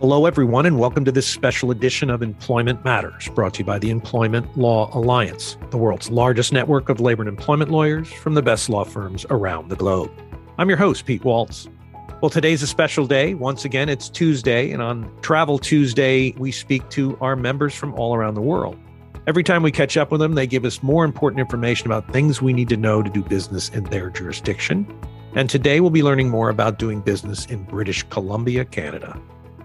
Hello, everyone, and welcome to this special edition of Employment Matters, brought to you by the Employment Law Alliance, the world's largest network of labor and employment lawyers from the best law firms around the globe. I'm your host, Pete Waltz. Well, today's a special day. Once again, it's Tuesday, and on Travel Tuesday, we speak to our members from all around the world. Every time we catch up with them, they give us more important information about things we need to know to do business in their jurisdiction. And today we'll be learning more about doing business in British Columbia, Canada.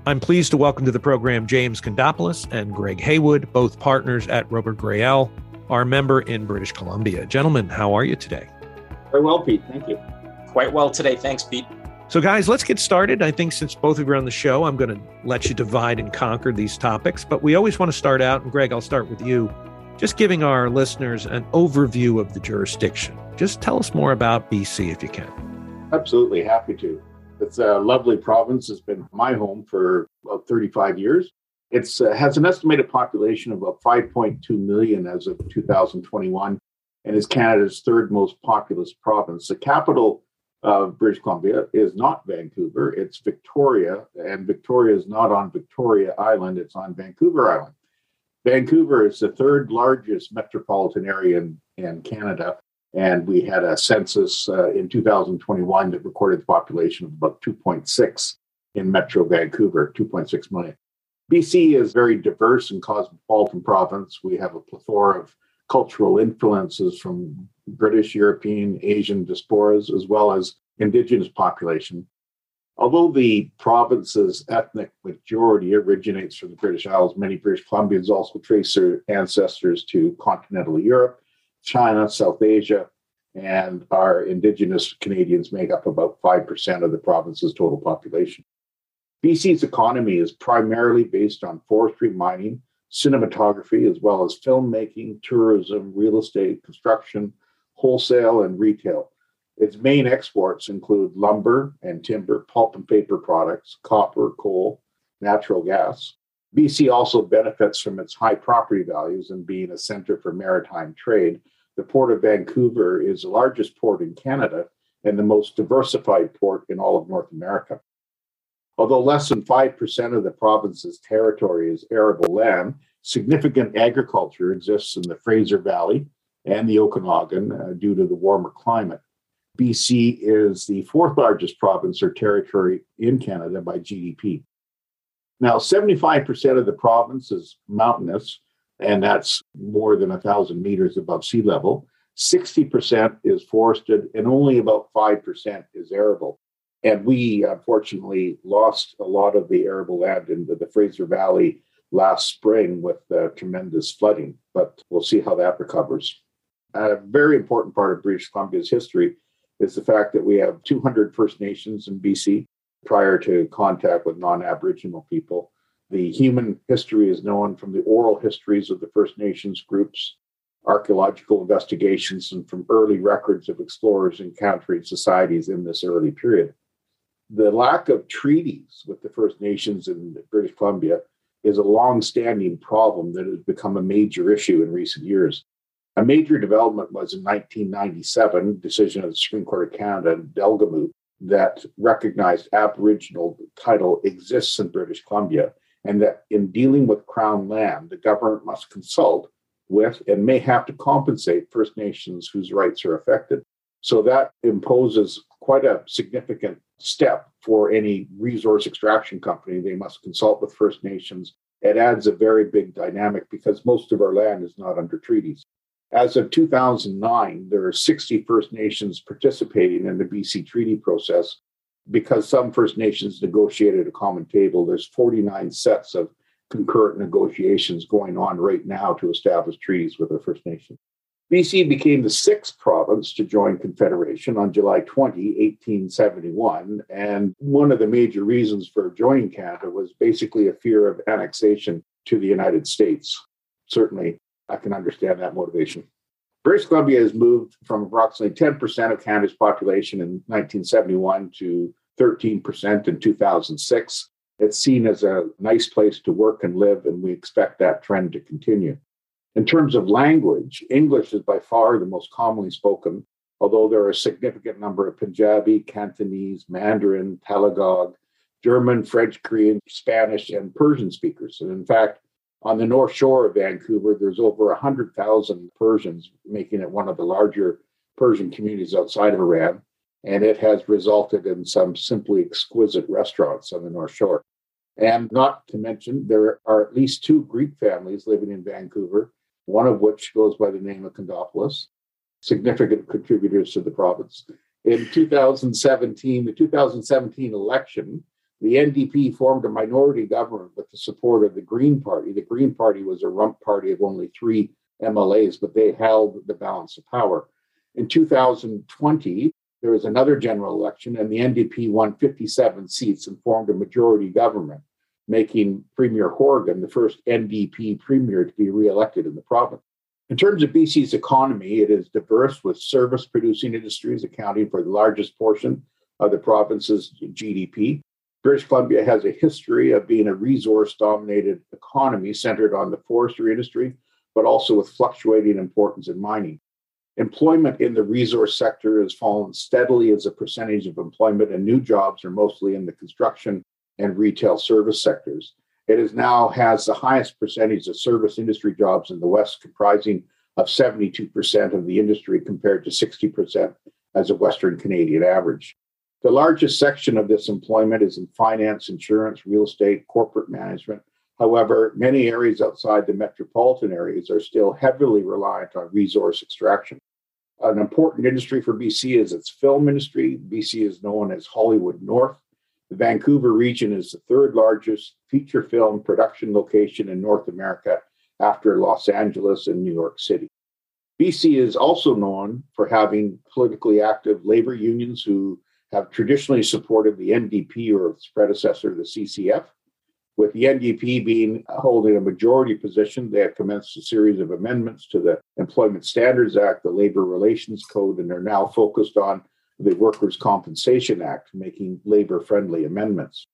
I'm pleased to welcome to the program James Kondopoulos and Greg Heywood, both partners at Roper Greyell, our member in British Columbia. Gentlemen, how are you today? Very well, Pete. Thank you. Quite well today. Thanks, Pete. So, guys, let's get started. I think since both of you are on the show, I'm going to let you divide and conquer these topics. But we always want to start out, and Greg, I'll start with you, just giving our listeners an overview of the jurisdiction. Just tell us more about BC if you can. Absolutely. Happy to. It's a lovely province. It's been my home for about 35 years. It uh, has an estimated population of about 5.2 million as of 2021 and is Canada's third most populous province. The capital of British Columbia is not Vancouver, it's Victoria, and Victoria is not on Victoria Island, it's on Vancouver Island. Vancouver is the third largest metropolitan area in, in Canada and we had a census uh, in 2021 that recorded the population of about 2.6 in Metro Vancouver, 2.6 million. BC is very diverse and cosmopolitan province. We have a plethora of cultural influences from British, European, Asian diasporas, as well as indigenous population. Although the province's ethnic majority originates from the British Isles, many British Columbians also trace their ancestors to continental Europe China, South Asia, and our Indigenous Canadians make up about 5% of the province's total population. BC's economy is primarily based on forestry, mining, cinematography, as well as filmmaking, tourism, real estate, construction, wholesale, and retail. Its main exports include lumber and timber, pulp and paper products, copper, coal, natural gas. BC also benefits from its high property values and being a center for maritime trade, the Port of Vancouver is the largest port in Canada and the most diversified port in all of North America. Although less than 5% of the province's territory is arable land, significant agriculture exists in the Fraser Valley and the Okanagan uh, due to the warmer climate. BC is the fourth largest province or territory in Canada by GDP. Now, 75% of the province is mountainous, and that's more than a thousand meters above sea level. 60% is forested, and only about 5% is arable. And we unfortunately lost a lot of the arable land in the, Fraser Valley last spring with tremendous flooding, but we'll see how that recovers. A very important part of British Columbia's history is the fact that we have 200 First Nations in BC prior to contact with non Aboriginal people. The human history is known from the oral histories of the First Nations groups, archaeological investigations, and from early records of explorers encountering societies in this early period. The lack of treaties with the First Nations in British Columbia is a long-standing problem that has become a major issue in recent years. A major development was in 1997, decision of the Supreme Court of Canada in Delgamuukw that recognized Aboriginal title exists in British Columbia and that in dealing with Crown land, the government must consult with and may have to compensate First Nations whose rights are affected. So that imposes quite a significant step for any resource extraction company. They must consult with First Nations. It adds a very big dynamic because most of our land is not under treaties. As of 2009, there are 60 First Nations participating in the BC treaty process, because some First Nations negotiated a common table, there's 49 sets of concurrent negotiations going on right now to establish treaties with the First Nation. BC became the sixth province to join Confederation on July 20, 1871. And one of the major reasons for joining Canada was basically a fear of annexation to the United States. Certainly, I can understand that motivation. British Columbia has moved from approximately 10% of Canada's population in 1971 to 13% in 2006. It's seen as a nice place to work and live, and we expect that trend to continue. In terms of language, English is by far the most commonly spoken, although there are a significant number of Punjabi, Cantonese, Mandarin, Tagalog, German, French, Korean, Spanish, and Persian speakers. And in fact, on the North Shore of Vancouver, there's over 100,000 Persians, making it one of the larger Persian communities outside of Iran. And it has resulted in some simply exquisite restaurants on the North Shore. And not to mention, there are at least two Greek families living in Vancouver, one of which goes by the name of Kondopoulos, significant contributors to the province. In 2017, the 2017 election, the NDP formed a minority government with the support of the Green Party. The Green Party was a rump party of only three MLAs, but they held the balance of power. In 2020, there was another general election, and the NDP won 57 seats and formed a majority government, making Premier Horgan the first NDP premier to be reelected in the province. In terms of BC's economy, it is diverse with service producing industries accounting for the largest portion of the province's GDP. British Columbia has a history of being a resource dominated economy centered on the forestry industry, but also with fluctuating importance in mining. Employment in the resource sector has fallen steadily as a percentage of employment, and new jobs are mostly in the construction and retail service sectors. It is now has the highest percentage of service industry jobs in the West, comprising of 72% of the industry compared to 60% as a Western Canadian average. The largest section of this employment is in finance, insurance, real estate, corporate management. However, many areas outside the metropolitan areas are still heavily reliant on resource extraction. An important industry for BC is its film industry. BC is known as Hollywood North. The Vancouver region is the third largest feature film production location in North America after Los Angeles and New York City. BC is also known for having politically active labor unions who have traditionally supported the NDP or its predecessor, the CCF. With the NDP being holding a majority position, they have commenced a series of amendments to the Employment Standards Act, the Labor Relations Code, and are now focused on the Workers' Compensation Act, making labor friendly amendments.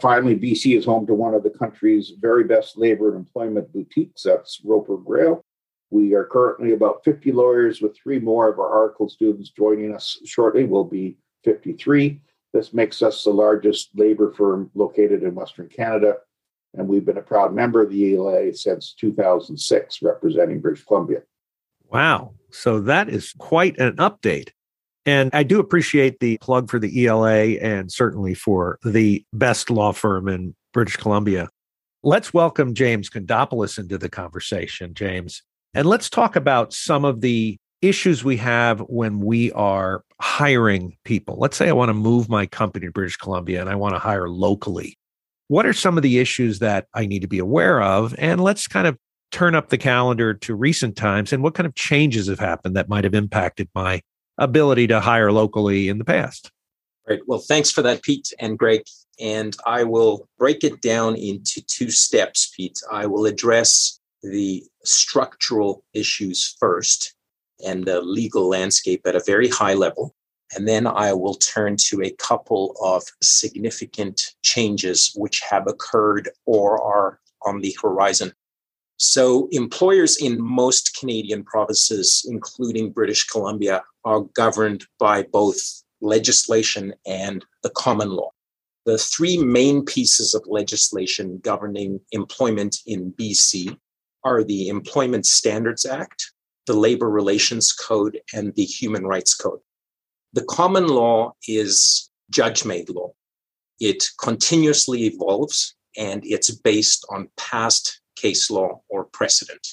Finally, BC is home to one of the country's very best labor and employment boutiques. That's Roper Greyell. We are currently about 50 lawyers, with three more of our article students joining us shortly. We'll be 53. This makes us the largest labor firm located in Western Canada, and we've been a proud member of the ELA since 2006, representing British Columbia. Wow. So that is quite an update. And I do appreciate the plug for the ELA and certainly for the best law firm in British Columbia. Let's welcome James Kondopoulos into the conversation, James. And let's talk about some of the issues we have when we are hiring people. Let's say I want to move my company to British Columbia and I want to hire locally. What are some of the issues that I need to be aware of? And let's kind of turn up the calendar to recent times and what kind of changes have happened that might have impacted my ability to hire locally in the past. Right. Well, thanks for that, Pete and Greg. And I will break it down into two steps, Pete. I will address the structural issues first and the legal landscape at a very high level. And then I will turn to a couple of significant changes which have occurred or are on the horizon. So, employers in most Canadian provinces, including British Columbia, are governed by both legislation and the common law. The three main pieces of legislation governing employment in BC are the Employment Standards Act, the Labor Relations Code, and the Human Rights Code. The common law is judge made law. It continuously evolves and it's based on past case law or precedent.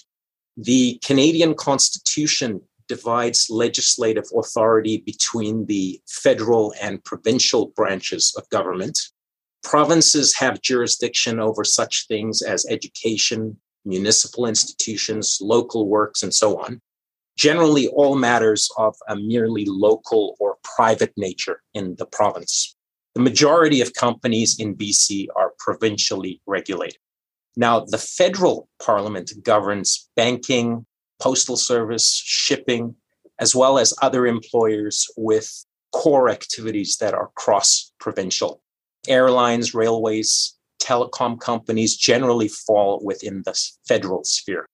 The Canadian Constitution divides legislative authority between the federal and provincial branches of government. Provinces have jurisdiction over such things as education, municipal institutions, local works, and so on generally all matters of a merely local or private nature in the province. The majority of companies in BC are provincially regulated. Now, the federal parliament governs banking, postal service, shipping, as well as other employers with core activities that are cross provincial. Airlines, railways, telecom companies generally fall within the federal sphere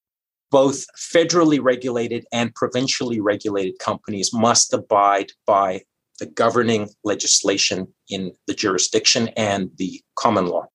both federally regulated and provincially regulated companies must abide by the governing legislation in the jurisdiction and the common law.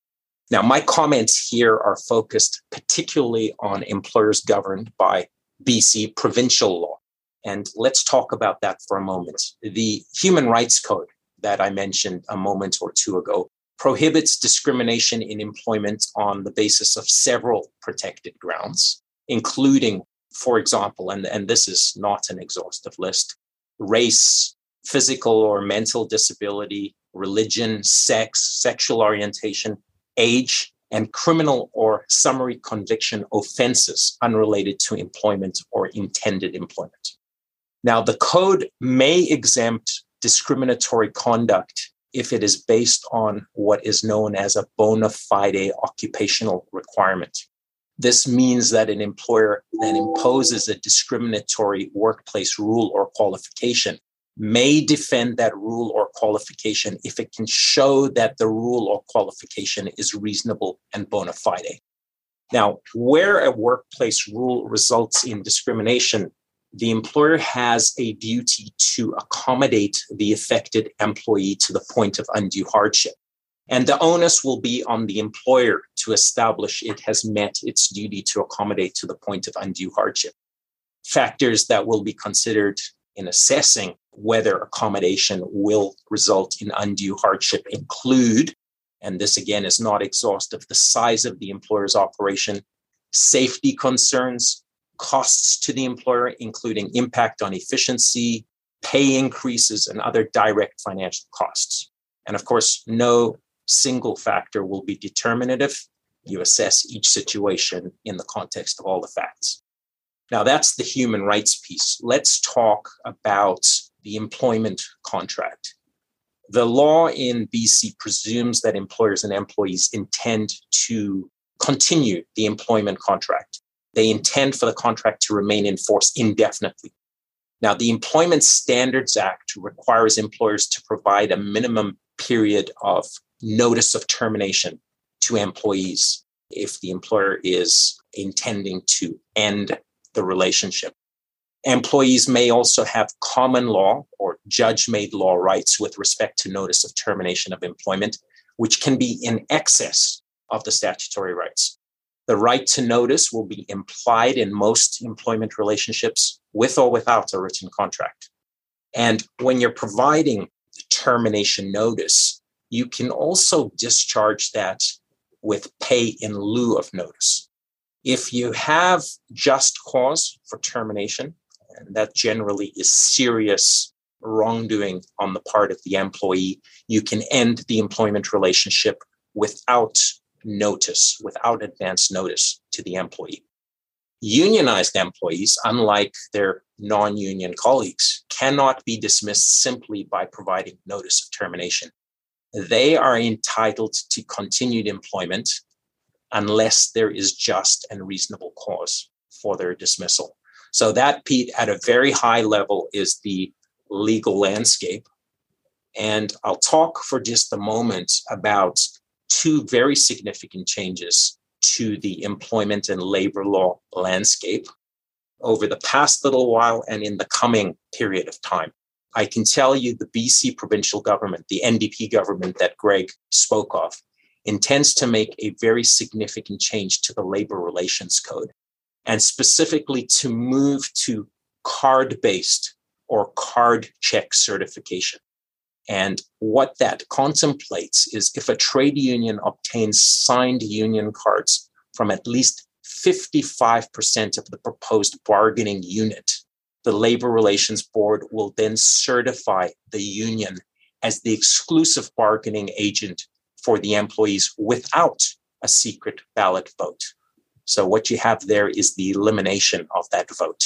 Now, my comments here are focused particularly on employers governed by BC provincial law. And let's talk about that for a moment. The Human Rights Code that I mentioned a moment or two ago prohibits discrimination in employment on the basis of several protected grounds, including, for example, and, and this is not an exhaustive list, race, physical or mental disability, religion, sex, sexual orientation, age, and criminal or summary conviction offenses unrelated to employment or intended employment. Now, the code may exempt discriminatory conduct if it is based on what is known as a bona fide occupational requirement. This means that an employer that imposes a discriminatory workplace rule or qualification may defend that rule or qualification if it can show that the rule or qualification is reasonable and bona fide. Now, where a workplace rule results in discrimination, the employer has a duty to accommodate the affected employee to the point of undue hardship. And the onus will be on the employer to establish it has met its duty to accommodate to the point of undue hardship. Factors that will be considered in assessing whether accommodation will result in undue hardship include, and this again is not exhaustive, the size of the employer's operation, safety concerns, costs to the employer, including impact on efficiency, pay increases, and other direct financial costs. And of course, no single factor will be determinative. You assess each situation in the context of all the facts. Now, that's the human rights piece. Let's talk about the employment contract. The law in BC presumes that employers and employees intend to continue the employment contract. They intend for the contract to remain in force indefinitely. Now, the Employment Standards Act requires employers to provide a minimum period of notice of termination to employees if the employer is intending to end the relationship. Employees may also have common law or judge made law rights with respect to notice of termination of employment, which can be in excess of the statutory rights. The right to notice will be implied in most employment relationships with or without a written contract. And when you're providing termination notice, you can also discharge that with pay in lieu of notice. If you have just cause for termination, and that generally is serious wrongdoing on the part of the employee, you can end the employment relationship without notice, without advance notice to the employee. Unionized employees, unlike their non union colleagues, cannot be dismissed simply by providing notice of termination. They are entitled to continued employment unless there is just and reasonable cause for their dismissal. So that, Pete, at a very high level, is the legal landscape. And I'll talk for just a moment about two very significant changes to the employment and labor law landscape over the past little while and in the coming period of time. I can tell you the BC provincial government, the NDP government that Greg spoke of, intends to make a very significant change to the labor relations code and specifically to move to card based or card check certification. And what that contemplates is if a trade union obtains signed union cards from at least 55% of the proposed bargaining unit, the Labor Relations Board will then certify the union as the exclusive bargaining agent for the employees without a secret ballot vote. So what you have there is the elimination of that vote,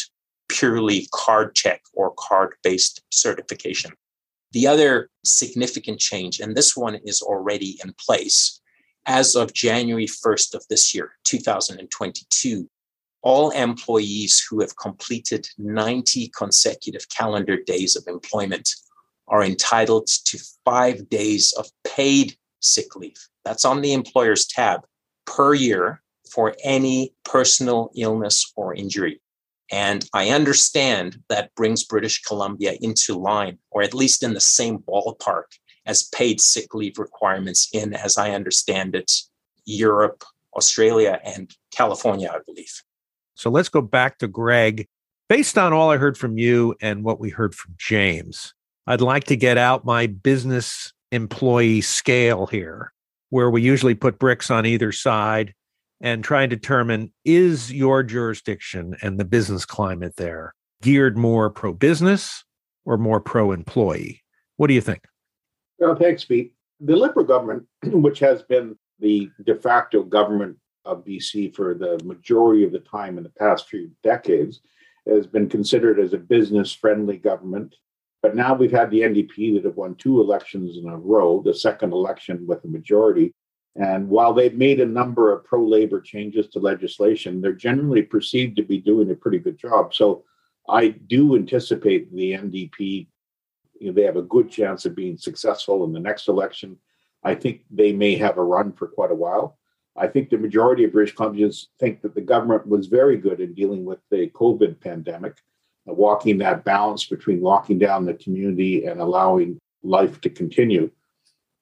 purely card check or card based certification. The other significant change, and this one is already in place, as of January 1st of this year, 2022, all employees who have completed 90 consecutive calendar days of employment are entitled to five days of paid sick leave. That's on the employer's tab per year for any personal illness or injury. And I understand that brings British Columbia into line, or at least in the same ballpark as paid sick leave requirements in, as I understand it, Europe, Australia, and California, I believe. So let's go back to Greg. Based on all I heard from you and what we heard from James, I'd like to get out my business employee scale here, where we usually put bricks on either side and try and determine is your jurisdiction and the business climate there geared more pro business or more pro employee? What do you think? Well, thanks, Pete. The Liberal government, which has been the de facto government of BC for the majority of the time in the past few decades, has been considered as a business friendly government. But now we've had the NDP that have won two elections in a row, the second election with a majority. And while they've made a number of pro labor changes to legislation, they're generally perceived to be doing a pretty good job. So I do anticipate the NDP, you know, they have a good chance of being successful in the next election. I think they may have a run for quite a while. I think the majority of British Columbians think that the government was very good in dealing with the COVID pandemic, uh, walking that balance between locking down the community and allowing life to continue.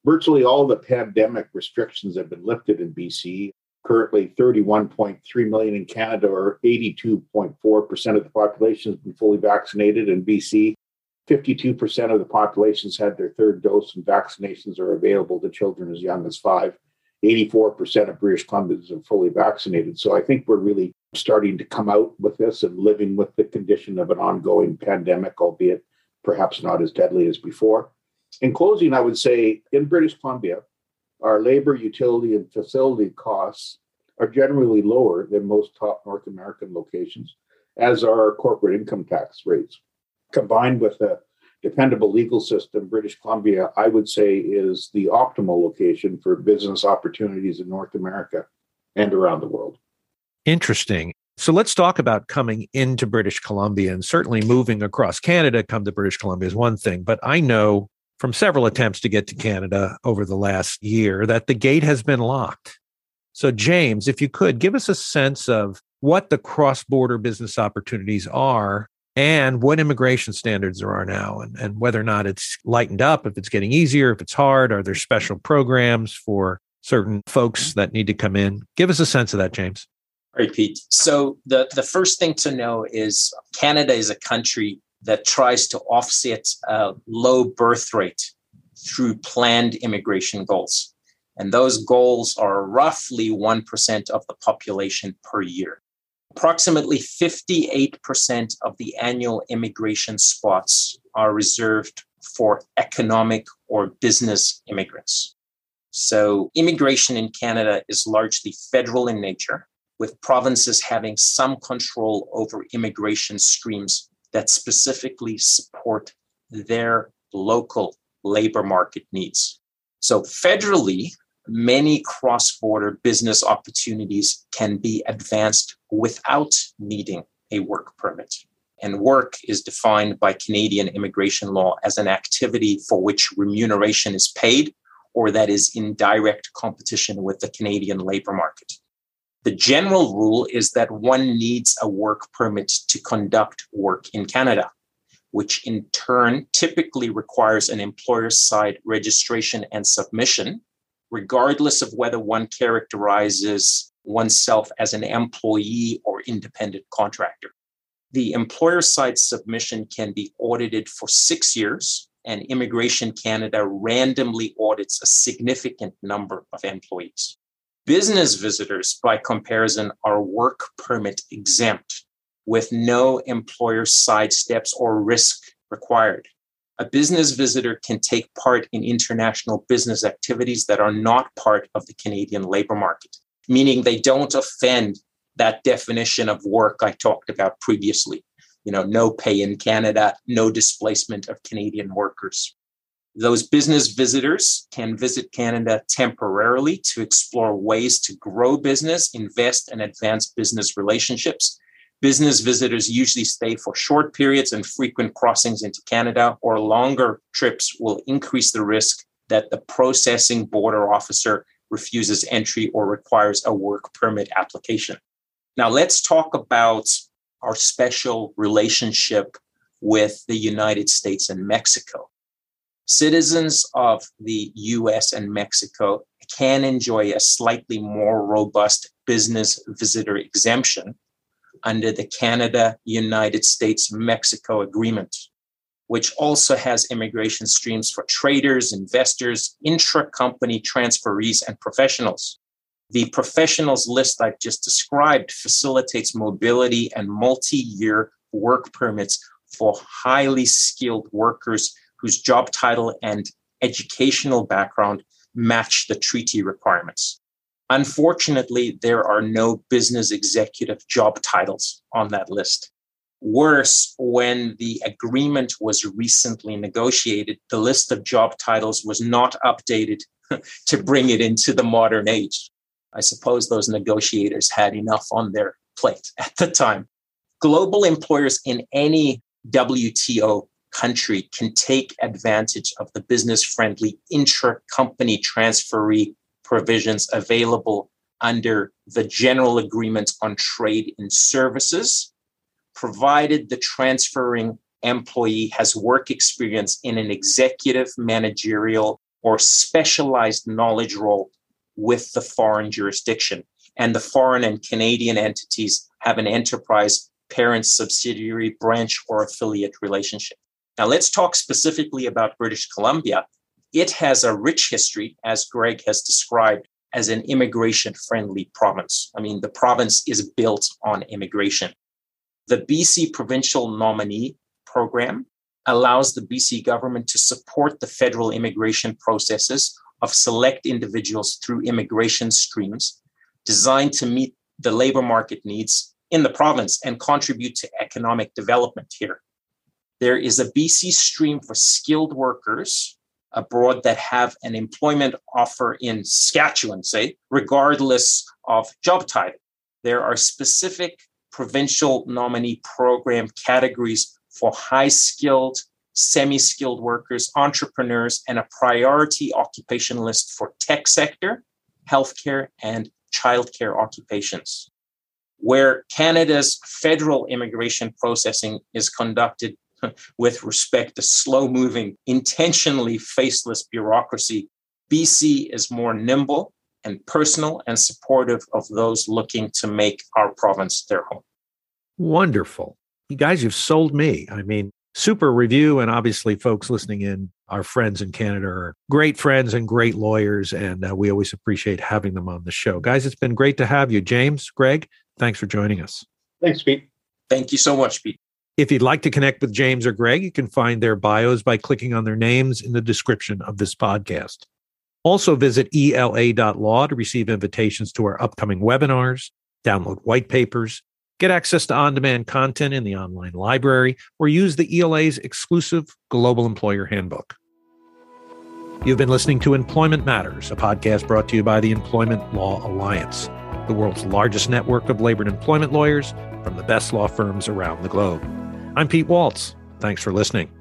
Virtually all the pandemic restrictions have been lifted in BC. Currently, 31.3 million in Canada, or 82.4% of the population, has been fully vaccinated. In BC, 52% of the population's had their third dose, and vaccinations are available to children as young as five. 84% of British Columbians are fully vaccinated. So I think we're really starting to come out with this and living with the condition of an ongoing pandemic, albeit perhaps not as deadly as before. In closing, I would say in British Columbia, our labor, utility, and facility costs are generally lower than most top North American locations, as are our corporate income tax rates. Combined with a dependable legal system, British Columbia, I would say, is the optimal location for business opportunities in North America and around the world. Interesting. So let's talk about coming into British Columbia and certainly moving across Canada, come to British Columbia is one thing, but I know from several attempts to get to Canada over the last year that the gate has been locked. So, James, if you could give us a sense of what the cross border business opportunities are and what immigration standards there are now and, and whether or not it's lightened up, if it's getting easier, if it's hard, are there special programs for certain folks that need to come in? Give us a sense of that, James. All right, Pete. So the, the first thing to know is Canada is a country that tries to offset a low birth rate through planned immigration goals. And those goals are roughly 1% of the population per year. Approximately 58% of the annual immigration spots are reserved for economic or business immigrants. So, immigration in Canada is largely federal in nature, with provinces having some control over immigration streams that specifically support their local labor market needs. So, federally, many cross border business opportunities can be advanced without needing a work permit. And work is defined by Canadian immigration law as an activity for which remuneration is paid or that is in direct competition with the Canadian labor market. The general rule is that one needs a work permit to conduct work in Canada, which in turn typically requires an employer side registration and submission regardless of whether one characterizes oneself as an employee or independent contractor. The employer side submission can be audited for six years, and Immigration Canada randomly audits a significant number of employees. Business visitors, by comparison, are work permit exempt with no employer side steps or risk required a business visitor can take part in international business activities that are not part of the Canadian labor market, meaning they don't offend that definition of work I talked about previously. You know, no pay in Canada, no displacement of Canadian workers. Those business visitors can visit Canada temporarily to explore ways to grow business, invest, and advance business relationships Business visitors usually stay for short periods and frequent crossings into Canada, or longer trips will increase the risk that the processing border officer refuses entry or requires a work permit application. Now, let's talk about our special relationship with the United States and Mexico. Citizens of the US and Mexico can enjoy a slightly more robust business visitor exemption under the Canada United States Mexico Agreement, which also has immigration streams for traders, investors, intra company transferees, and professionals. The professionals list I've just described facilitates mobility and multi year work permits for highly skilled workers whose job title and educational background match the treaty requirements. Unfortunately, there are no business executive job titles on that list. Worse, when the agreement was recently negotiated, the list of job titles was not updated to bring it into the modern age. I suppose those negotiators had enough on their plate at the time. Global employers in any WTO country can take advantage of the business friendly intra company transferee provisions available under the General Agreement on Trade in Services, provided the transferring employee has work experience in an executive, managerial, or specialized knowledge role with the foreign jurisdiction. And the foreign and Canadian entities have an enterprise parent subsidiary branch or affiliate relationship. Now, let's talk specifically about British Columbia. It has a rich history, as Greg has described, as an immigration friendly province. I mean, the province is built on immigration. The BC Provincial Nominee Program allows the BC government to support the federal immigration processes of select individuals through immigration streams designed to meet the labor market needs in the province and contribute to economic development here. There is a BC stream for skilled workers abroad that have an employment offer in Saskatchewan, say, regardless of job title. There are specific provincial nominee program categories for high skilled, semi skilled workers, entrepreneurs, and a priority occupation list for tech sector, healthcare, and childcare occupations. Where Canada's federal immigration processing is conducted with respect to slow moving, intentionally faceless bureaucracy, BC is more nimble and personal and supportive of those looking to make our province their home. Wonderful. You guys, you've sold me. I mean, super review. And obviously, folks listening in, our friends in Canada are great friends and great lawyers. And uh, we always appreciate having them on the show. Guys, it's been great to have you. James, Greg, thanks for joining us. Thanks, Pete. Thank you so much, Pete. If you'd like to connect with James or Greg, you can find their bios by clicking on their names in the description of this podcast. Also, visit ela.law to receive invitations to our upcoming webinars, download white papers, get access to on demand content in the online library, or use the ELA's exclusive Global Employer Handbook. You've been listening to Employment Matters, a podcast brought to you by the Employment Law Alliance, the world's largest network of labor and employment lawyers from the best law firms around the globe. I'm Pete Waltz. Thanks for listening.